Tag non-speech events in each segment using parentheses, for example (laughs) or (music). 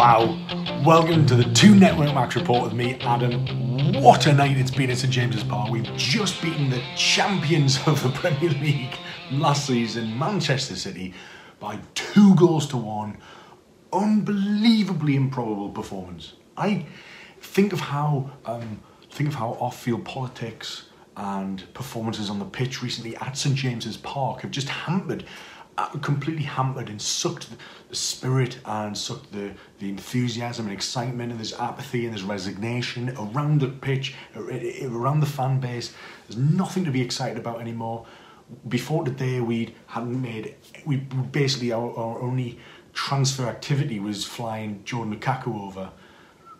Wow. Welcome to the Toon Network Match Report with me, Adam. What a night it's been at St James's Park. We've just beaten the champions of the (laughs) Premier League last season, Manchester City, by two goals to one. Unbelievably improbable performance. I think of how um, think of how off-field politics and performances on the pitch recently at St James's Park have just hampered Uh, completely hampered and sucked the spirit and sucked the, the enthusiasm and excitement and there's apathy and there's resignation around the pitch, around the fan base. There's nothing to be excited about anymore. Before today, we hadn't made, we basically, our, our only transfer activity was flying Jordan Lukaku over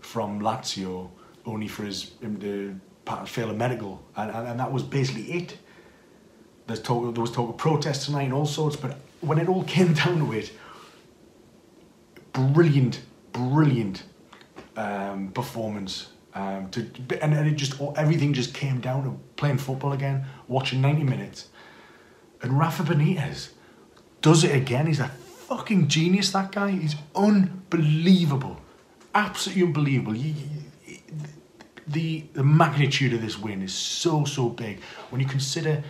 from Lazio only for his him to fail a medical and, and, and that was basically it there's talk, there was talk of protests tonight and all sorts, but when it all came down to it, brilliant, brilliant um, performance. Um, to and, and it just everything just came down to playing football again, watching 90 minutes, and Rafa Benitez does it again. He's a fucking genius. That guy. He's unbelievable, absolutely unbelievable. You, you, the the magnitude of this win is so so big when you consider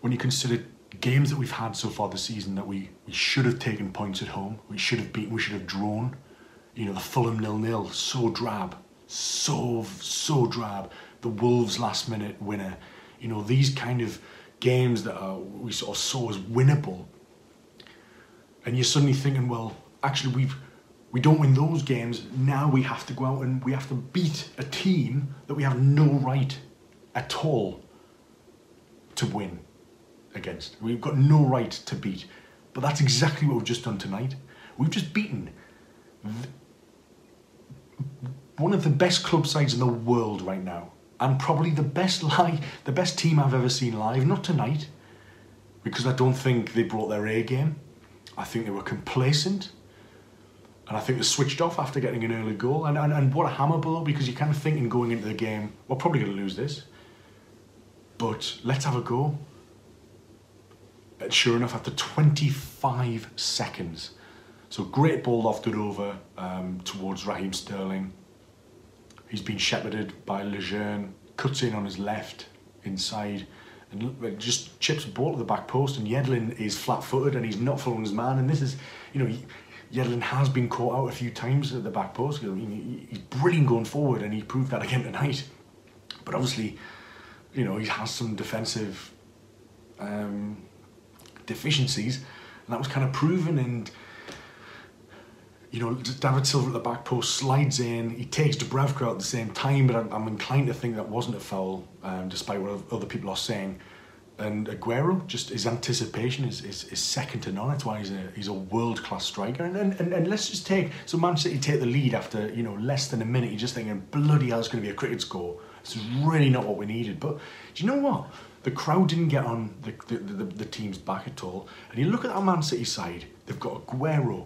when you consider games that we've had so far this season that we, we should have taken points at home, we should have beaten, we should have drawn. You know, the Fulham nil nil, so drab, so so drab. The Wolves last minute winner. You know, these kind of games that are, we sort of saw as winnable. And you're suddenly thinking, well, actually we've we don't win those games. Now we have to go out and we have to beat a team that we have no right at all to win against. We've got no right to beat. But that's exactly what we've just done tonight. We've just beaten one of the best club sides in the world right now, and probably the best live, the best team I've ever seen live. Not tonight, because I don't think they brought their A game. I think they were complacent, and I think they switched off after getting an early goal. And, and, and what a hammer blow because you're kind of thinking going into the game, we're probably going to lose this, but let's have a go. Sure enough, after 25 seconds, so great ball lofted over um, towards Raheem Sterling. He's been shepherded by Lejeune, cuts in on his left inside and just chips a ball to the back post and Yedlin is flat-footed and he's not following his man and this is, you know, Yedlin has been caught out a few times at the back post. I mean, He's brilliant going forward and he proved that again tonight. But obviously, you know, he has some defensive um, deficiencies, and that was kind of proven. And you know, David Silva at the back post slides in. He takes Dubravka at the same time, but I'm, inclined to think that wasn't a foul, um, despite what other people are saying. And Aguero, just his anticipation is, is, is second to none. That's why he's a he's a world class striker. And, and and let's just take so Man City take the lead after you know less than a minute. You're just thinking, bloody hell, it's going to be a cricket score. This is really not what we needed. But do you know what? The crowd didn't get on the, the, the, the team's back at all. And you look at that Man City side, they've got Aguero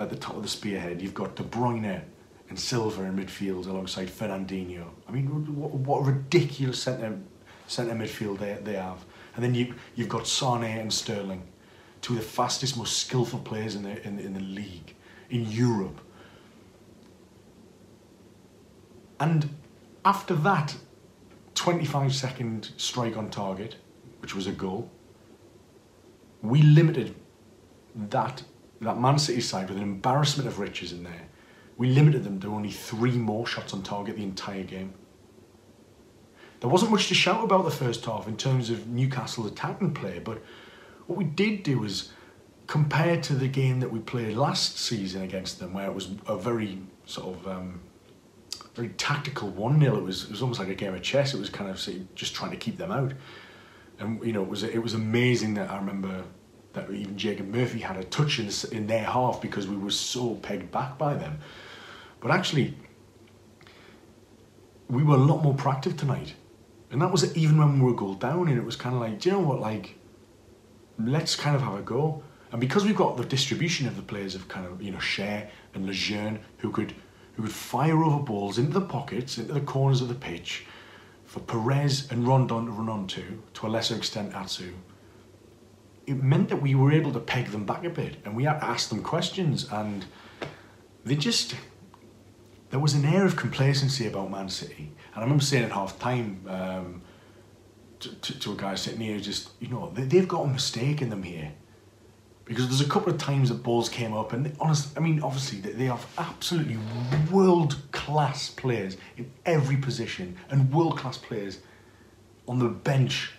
at the top of the spearhead, you've got De Bruyne and Silva in midfield alongside Fernandinho. I mean, what, what a ridiculous centre, centre midfield they, they have. And then you, you've got Sane and Sterling, two of the fastest, most skillful players in the, in, in the league, in Europe. And after that, 25 second strike on target, which was a goal. We limited that that Man City side with an embarrassment of riches in there. We limited them to only three more shots on target the entire game. There wasn't much to shout about the first half in terms of Newcastle's attacking play, but what we did do was compared to the game that we played last season against them, where it was a very sort of um, very tactical one 0 It was it was almost like a game of chess. It was kind of just trying to keep them out, and you know it was it was amazing that I remember that even Jacob Murphy had a touch in, in their half because we were so pegged back by them. But actually, we were a lot more proactive tonight, and that was even when we were goal down. And it was kind of like, do you know what, like, let's kind of have a go. And because we've got the distribution of the players of kind of you know Schär and Lejeune who could who would fire over balls into the pockets, into the corners of the pitch, for Perez and Rondon to run onto, to a lesser extent Atsu. It meant that we were able to peg them back a bit, and we had to ask them questions. And they just there was an air of complacency about Man City, and I remember saying at half time um, to, to, to, a guy sitting here, just you know they, they've got a mistake in them here. Because there's a couple of times that balls came up, and honestly, I mean, obviously, they, have absolutely world class players in every position, and world class players on the bench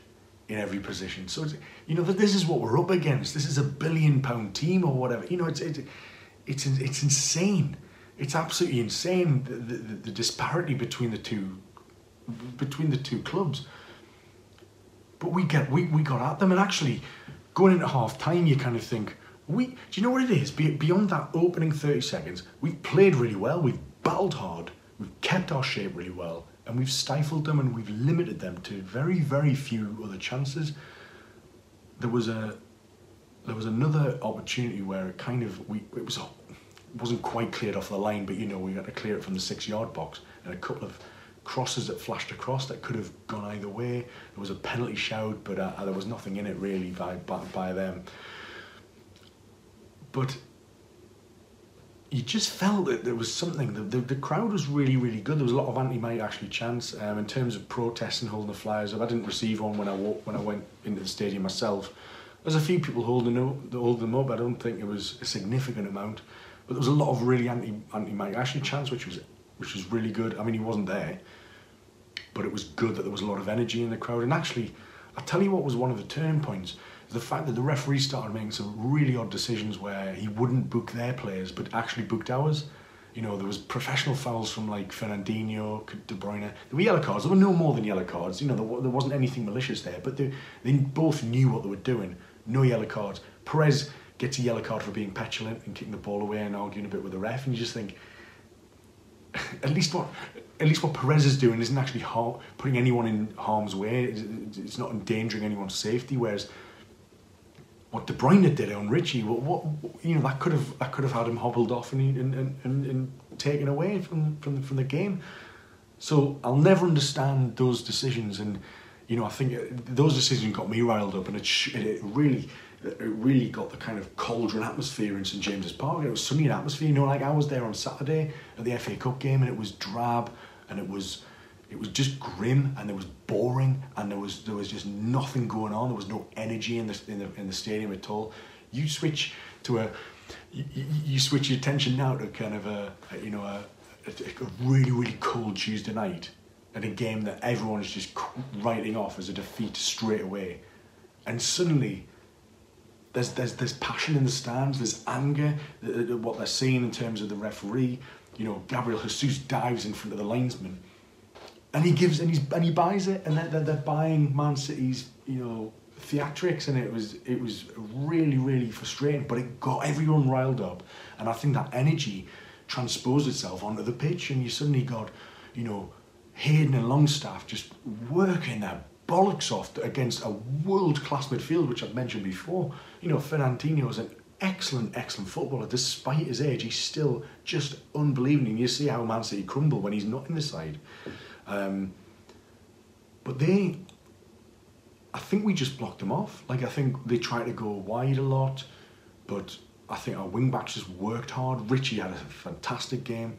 in every position. So, you know, this is what we're up against. This is a billion pound team or whatever. You know, it's, it's, it's, it's insane. It's absolutely insane the, the, the disparity between the two between the two clubs. But we get we, we got at them and actually going into half time you kind of think we do you know what it is? Beyond that opening 30 seconds we've played really well we've battled hard we've kept our shape really well and we've stifled them and we've limited them to very very few other chances. There was a there was another opportunity where it kind of we it was wasn't quite cleared off the line, but you know, we had to clear it from the six yard box and a couple of crosses that flashed across that could have gone either way. There was a penalty shout, but uh, there was nothing in it really by, by, by them. But you just felt that there was something. The, the, the, crowd was really, really good. There was a lot of anti-Mike Ashley chants um, in terms of protests and holding the flyers up. I didn't receive one when I walked, when I went into the stadium myself. There's a few people holding, up, holding them up. I don't think it was a significant amount. But there was a lot of really anti anti Mike Ashley chants, which was which was really good. I mean, he wasn't there, but it was good that there was a lot of energy in the crowd. And actually, I tell you what was one of the turning points the fact that the referee started making some really odd decisions where he wouldn't book their players but actually booked ours. You know, there was professional fouls from like Fernandinho, De Bruyne. There were yellow cards. There were no more than yellow cards. You know, there, there wasn't anything malicious there, but they, they both knew what they were doing. No yellow cards. Perez gets a yellow card for being petulant and kicking the ball away and arguing a bit with the ref, and you just think, at least what at least what Perez is doing isn't actually harm, putting anyone in harm's way. It's, it's, not endangering anyone's safety. Whereas what De Bruyne did on Ritchie, what, what you know that could have that could have had him hobbled off and and, and, and taken away from from the, from the game. So I'll never understand those decisions, and you know I think uh, those decisions got me riled up, and it, it really it really got the kind of cauldron atmosphere in St James's Park. It was sunny atmosphere. You know, like I was there on Saturday at the FA Cup game, and it was drab, and it was it was just grim, and it was boring, and there was there was just nothing going on. There was no energy in the in the, in the stadium at all. You switch to a you, you switch your attention now to kind of a, a you know a, a, a really really cold Tuesday night and a game that everyone is just writing off as a defeat straight away, and suddenly there's, there's, there's passion in the stands, there's anger, at what they're seeing in terms of the referee. You know, Gabriel Jesus dives in front of the linesman and he gives and he's and he buys it and they're, they're buying Man City's you know theatrics and it was it was really really frustrating but it got everyone riled up and I think that energy transposed itself onto the pitch and you suddenly got you know Hayden and Longstaff just working their bollocks off against a world-class midfield, which I've mentioned before. You know, Fernandinho is an excellent, excellent footballer. Despite his age, he's still just unbelievable. And you see how Man City crumble when he's not in the side. Um, but they, I think we just blocked them off. Like, I think they tried to go wide a lot, but I think our wing backs just worked hard. Ritchie had a fantastic game.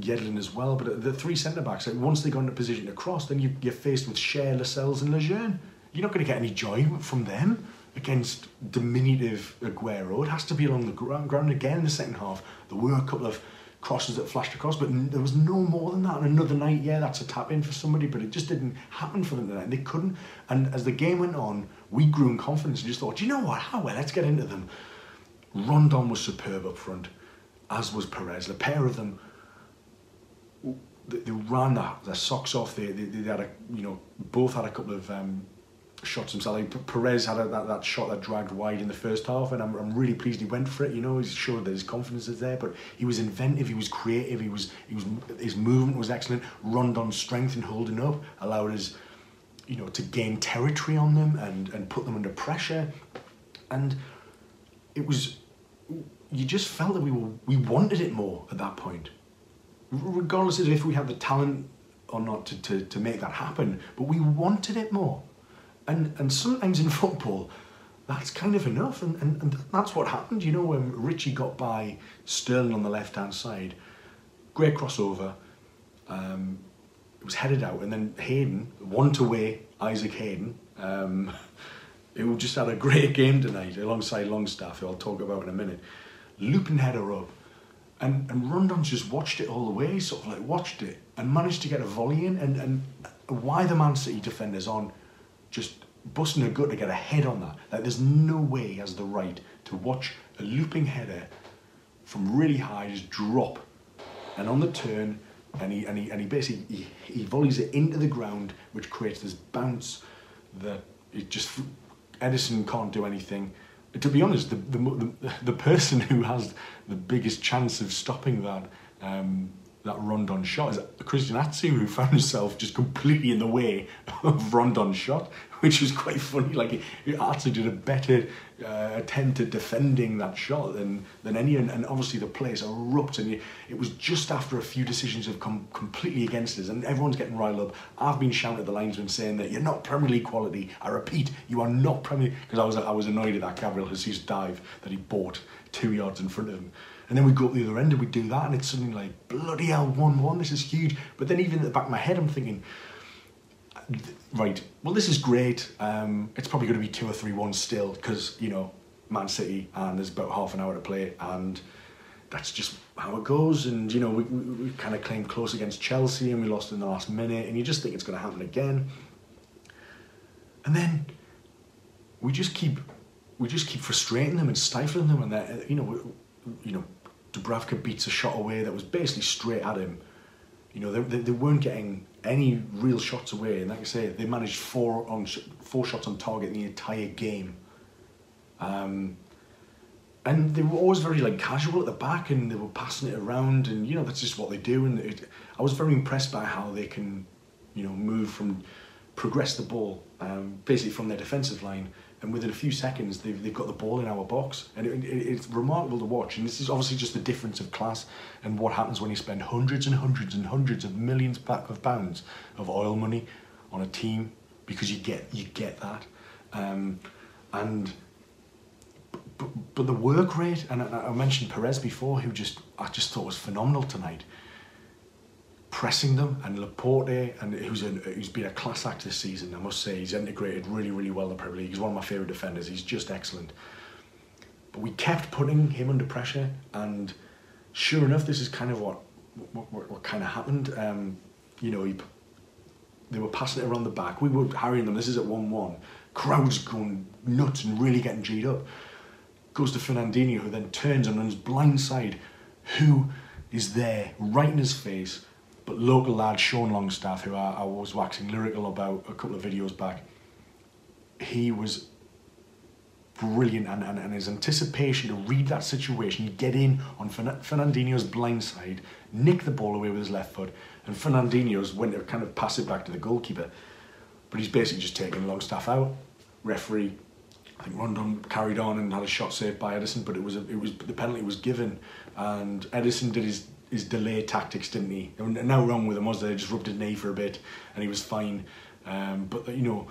Yedlin as well, but the three centre backs, like once they got into position to cross, then you, you're faced with Schär, Lascelles, and Lejeune. You're not going to get any joy from them against diminutive Aguero. It has to be along the ground again in the second half. There were a couple of crosses that flashed across, but there was no more than that. And another night, yeah, that's a tap in for somebody, but it just didn't happen for them tonight. They couldn't. And as the game went on, we grew in confidence and just thought, you know what? How well, let's get into them. Rondon was superb up front, as was Perez. The pair of them they, they ran their, their socks off. They, they, they had a, you know, both had a couple of um, shots themselves. Like Perez had a, that, that shot that dragged wide in the first half, and I'm, I'm really pleased he went for it. You know, he showed that his confidence is there. But he was inventive, he was creative, he was he was his movement was excellent. Rondon's strength in holding up allowed us, you know, to gain territory on them and and put them under pressure, and it was. You just felt that we were we wanted it more at that point regardless of if we have the talent or not to, to, to make that happen, but we wanted it more. And, and sometimes in (laughs) football, that's kind of enough. And, and, and that's what happened. You know, when Ritchie got by Sterling on the left hand side, great crossover. Um, it was headed out, and then Hayden, one to way, Isaac Hayden, um, (laughs) who just had a great (laughs) game tonight alongside Longstaff, who I'll talk about in a minute, looping header up. And, and just watched it all the way, sort of like watched it and managed to get a volley in. And, and why the Man City defenders on just busting a gut to get a head on that. Like there's no way he has the right to watch a looping header from really high just drop and on the turn and he and he, and he basically he, he volleys it into the ground which creates this bounce that it just Ederson can't do anything to be honest the, the, the, person who has the biggest chance of stopping that um, that Rondon shot is Christian Atsu who found himself just completely in the way of Rondon's shot which was quite funny. Like he actually did a better uh, attempt at defending that shot than than any, and, and obviously the place erupted. And it was just after a few decisions have come completely against us, and everyone's getting riled up. I've been shouting at the linesman saying that you're not Premier League quality. I repeat, you are not Premier because I was I was annoyed at that Gabriel Jesus dive that he bought two yards in front of him. And then we go up the other end and we do that, and it's something like bloody hell, one one. This is huge. But then even at the back of my head, I'm thinking right, well, this is great. Um, it's probably going to be two or three one still because you know Man City and there's about half an hour to play and that's just how it goes. And you know we, we, we kind of came close against Chelsea and we lost in the last minute and you just think it's going to happen again. And then we just keep we just keep frustrating them and stifling them and that you know you know Dubravka beats a shot away that was basically straight at him. You know they, they, they weren't getting any real shots away. And like I say, they managed four on four shots on target in the entire game. Um, and they were always very like casual at the back, and they were passing it around, and you know that's just what they do. And it, I was very impressed by how they can, you know, move from progress the ball um, basically from their defensive line and within a few seconds they've, they've got the ball in our box. And it, it, it's remarkable to watch. And this is obviously just the difference of class and what happens when you spend hundreds and hundreds and hundreds of millions of pounds of oil money on a team because you get you get that. Um, and but, but the work rate and I, I mentioned Perez before who just I just thought was phenomenal tonight pressing them, and Laporte, and who's a, who's been a class act this season. I must say, he's integrated really, really well in the Premier League. He's one of my favourite defenders. He's just excellent. But we kept putting him under pressure, and sure enough, this is kind of what what, what, what kind of happened. Um, you know, he, they were passing it around the back. We were harrying them. This is at one-one. Crowds going nuts and really getting G'd up. Goes to Fernandinho, who then turns and runs blindside. Who is there right in his face? But local lad Sean Longstaff, who I, I was waxing lyrical about a couple of videos back, he was brilliant and, and, and his anticipation to read that situation, get in on Fernandinho's blind side, nick the ball away with his left foot, and Fernandinho's went to kind of pass it back to the goalkeeper. But he's basically just taking Longstaff out. Referee, I think Rondon carried on and had a shot saved by Ederson, but it was a, it was the penalty was given, and Ederson did his his delay tactics, didn't he? And no wrong with him was there. Just rubbed his knee for a bit, and he was fine. Um, but you know,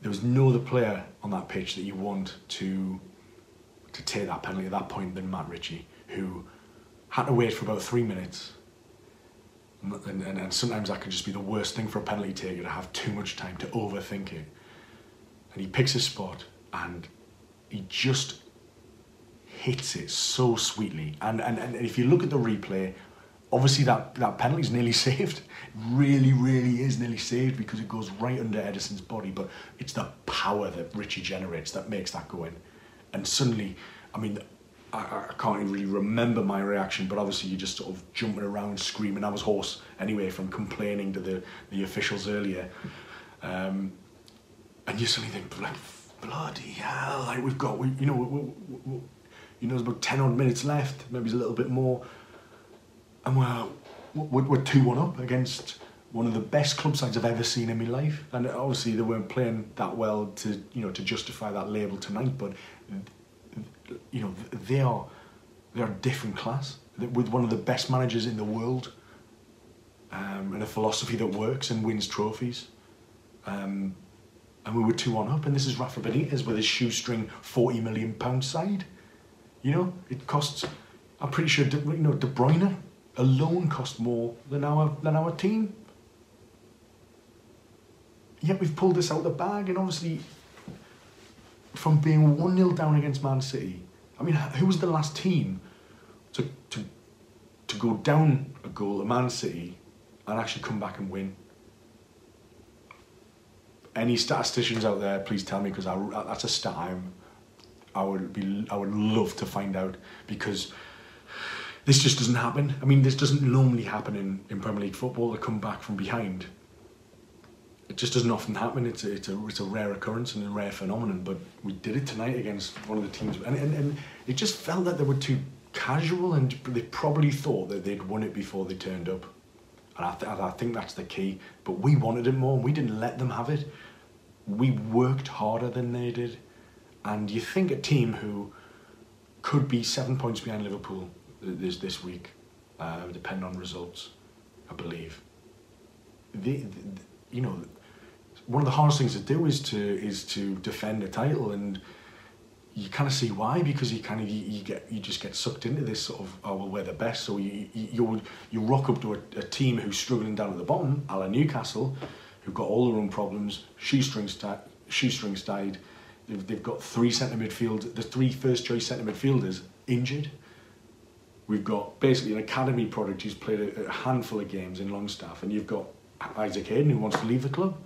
there was no other player on that pitch that you want to to take that penalty at that point than Matt Ritchie, who had to wait for about three minutes. And, and, and sometimes that can just be the worst thing for a penalty taker to have too much time to overthink it. And he picks his spot and he just hits it so sweetly. And, and, and if you look at the replay, obviously that, that penalty is nearly (laughs) saved. Really, really is nearly saved because it goes right under Ederson's body. But it's the power that Ritchie generates that makes that go in. And suddenly, I mean, I, I can't even really remember my reaction, but obviously you're just sort of jumping around, screaming. I was hoarse anyway from complaining to the, the officials earlier. Um, and you suddenly think, like, bloody hell, like we've got, we, you know, we, we, you know, there's about 10 odd minutes left, maybe a little bit more. And we're, we're, we're 2 1 up against one of the best club sides I've ever seen in my life. And obviously, they weren't playing that well to, you know, to justify that label tonight, but, you know, they are, they are a different class with one of the best managers in the world um, and a philosophy that works and wins trophies. Um, and we were 2 1 up. And this is Rafa Benitez with his shoestring forty million pound side. You know, it costs. I'm pretty sure De, you know De Bruyne alone cost more than our than our team. Yet we've pulled this out of the bag, and obviously, from being one 0 down against Man City, I mean, who was the last team to to to go down a goal at Man City and actually come back and win? Any statisticians out there, please tell me because that's a stat I'm, I would be I would love to find out because this just doesn't happen. I mean, this doesn't normally happen in, in Premier League football to come back from behind. It just doesn't often happen. It's a, it's a, it's a rare occurrence and a rare phenomenon. But we did it tonight against one of the teams, and, and, and it just felt that they were too casual, and they probably thought that they'd won it before they turned up. And I, th- I think that's the key. But we wanted it more, and we didn't let them have it. We worked harder than they did. And you think a team who could be seven points behind Liverpool this this week, uh, depending on results, I believe. The, the, you know, one of the hardest things to do is to is to defend a title, and you kind of see why because you kind of you, you, get you just get sucked into this sort of oh well we're the best, so you you you rock up to a, a team who's struggling down at the bottom, a la Newcastle, who've got all their own problems, shoestrings tied, shoestrings tied. They've, got three centre midfield, the three first choice centre midfielders injured We've got basically an academy product who's played a, a handful of games in Longstaff, and you've got Isaac Hayden who wants to leave the club.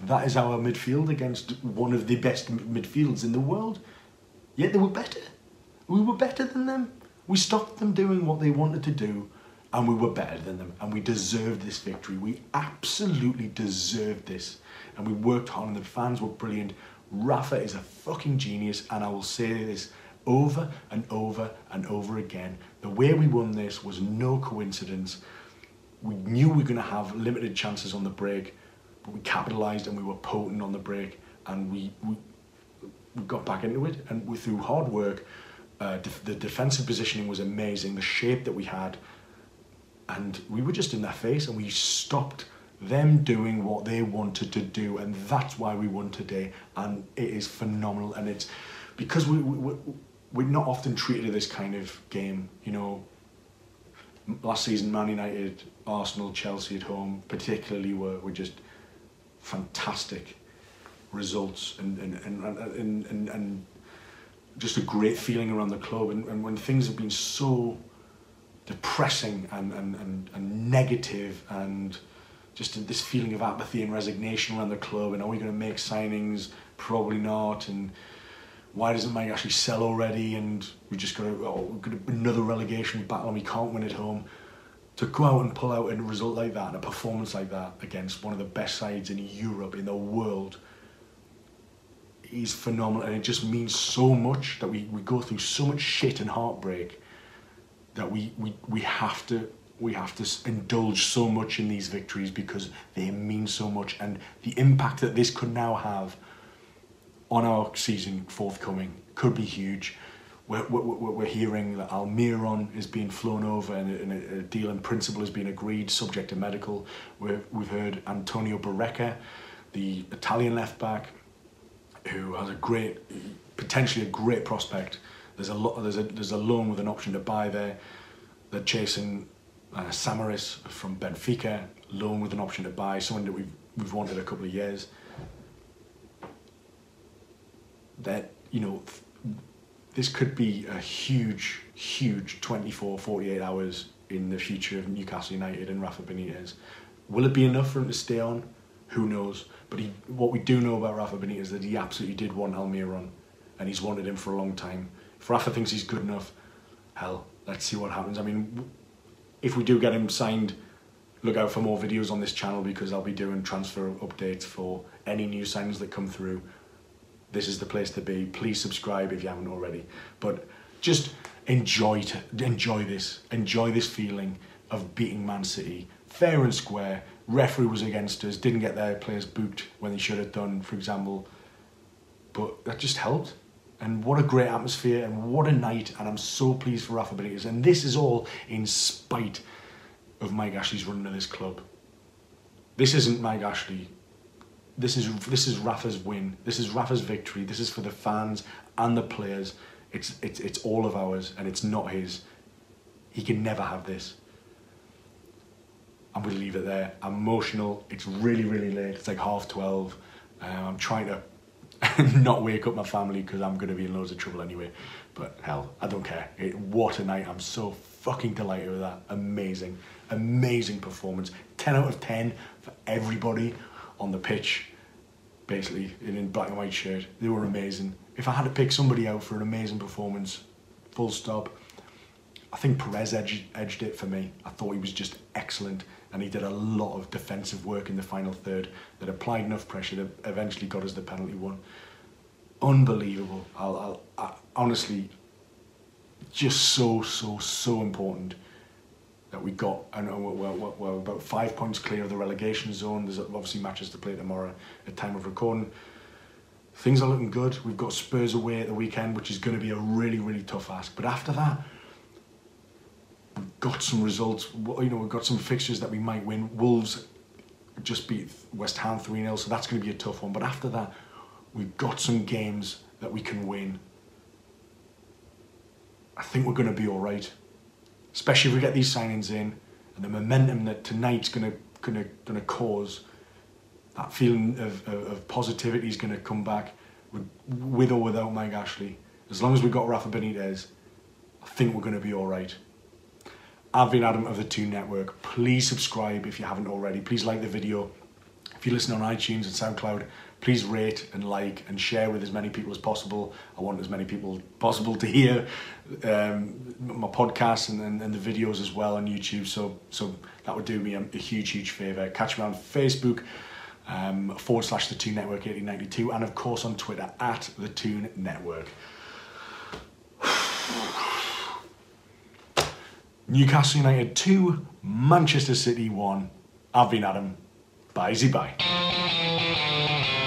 That is our midfield against one of the best midfields in the world. Yet they were better. We were better than them. We stopped them doing what they wanted to do, and we were better than them. And we deserved this victory. We absolutely deserved this. And we worked hard, and the fans were brilliant. Rafa is a fucking genius, and I will say this over and over and over again. The way we won this was no coincidence. We knew we were going to have limited chances on the break, but we capitalised and we were potent on the break, and we we, we got back into it. And we, through hard work, uh, def- the defensive positioning was amazing. The shape that we had, and we were just in their face, and we stopped them doing what they wanted to do, and that's why we won today. And it is phenomenal, and it's because we, we, we're not often treated to this kind of game. You know, last season, Man United, Arsenal, Chelsea at home, particularly, were, were just fantastic results and and, and, and, and, and just a great feeling around the club. And, and when things have been so depressing and, and, and, and negative and just this feeling of apathy and resignation around the club and are we going to make signings? Probably not. And why doesn't Mike Ashley sell already? And we just got to, oh, got another relegation battle and we can't win at home. To go out and pull out a result like that, and a performance like that against one of the best sides in Europe, in the world, is phenomenal. And it just means so much that we, we go through so much shit and heartbreak that we, we, we have to we have to indulge so much in these victories because they mean so much and the impact that this could now have on our season forthcoming could be huge. We're, we're, we're hearing that Almiron is being flown over and a, a deal in principle has been agreed, subject to medical. we we've heard Antonio Barreca, the Italian left back, who has a great, potentially a great prospect. There's a lot. There's a there's a loan with an option to buy there. They're chasing uh, Samaris from Benfica, loan with an option to buy, someone that we've we've wanted a couple of years. That you know this could be a huge huge 24 48 hours in the future of Newcastle United and Rafa Benitez. Will it be enough for him to stay on? Who knows? But he, what we do know about Rafa Benitez is that he absolutely did want Almiron and he's wanted him for a long time. If Rafa thinks he's good enough hell let's see what happens. I mean if we do get him signed look out for more videos on this channel because I'll be doing transfer updates for any new signings that come through this is the place to be. Please subscribe if you haven't already. But just enjoy to, enjoy this. Enjoy this feeling of beating Man City. Fair and square. Referee was against us, didn't get their players booked when they should have done, for example. But that just helped. And what a great atmosphere and what a night. And I'm so pleased for Rafa Benitez. And this is all in spite of Mike Ashley's running of this club. This isn't Mike Ashley this is this is Rafa's win. This is Rafa's victory. This is for the fans and the players. It's it's it's all of ours, and it's not his. He can never have this. I'm to leave it there. I'm emotional. It's really really late. It's like half twelve. Um, I'm trying to (laughs) not wake up my family because I'm going to be in loads of trouble anyway. But hell, I don't care. It, what a night. I'm so fucking delighted with that. Amazing, amazing performance. 10 out of 10 for everybody on the pitch, basically, in, black and white shirt. They were amazing. If I had to pick somebody out for an amazing performance, full stop, I think Perez edged, edged it for me. I thought he was just excellent and he did a lot of defensive work in the final third that applied enough pressure that eventually got us the penalty one. Unbelievable. I'll, I'll, I, honestly, just so, so, so important that we got, I know we're, we're, we're about five points clear of the relegation zone. There's obviously matches to play tomorrow at time of recording. Things are looking good. We've got Spurs away at the weekend, which is going to be a really, really tough ask. But after that, got some results. You know, we've got some fixtures that we might win. Wolves just beat West Ham 3 0, so that's going to be a tough one. But after that, we've got some games that we can win. I think we're going to be all right especially if we get these signings in and the momentum that tonight's going to going to going to cause that feeling of, of, of positivity is going to come back with, with or without Mike Ashley. As long as we've got Rafa Benitez, I think we're going to be all right. I've been Adam of the Toon Network. Please subscribe if you haven't already. Please like the video. If you listen on iTunes and SoundCloud, please rate and like and share with as many people as possible. I want as many people possible to hear um, my podcast and, and, and, the videos as well on YouTube. So so that would do me a, a huge huge favour. Catch me on Facebook um, forward slash the Toon Network 1892 and of course on Twitter at the Toon Network. (sighs) Newcastle United 2, Manchester City 1. I've been Adam. Bye, bye.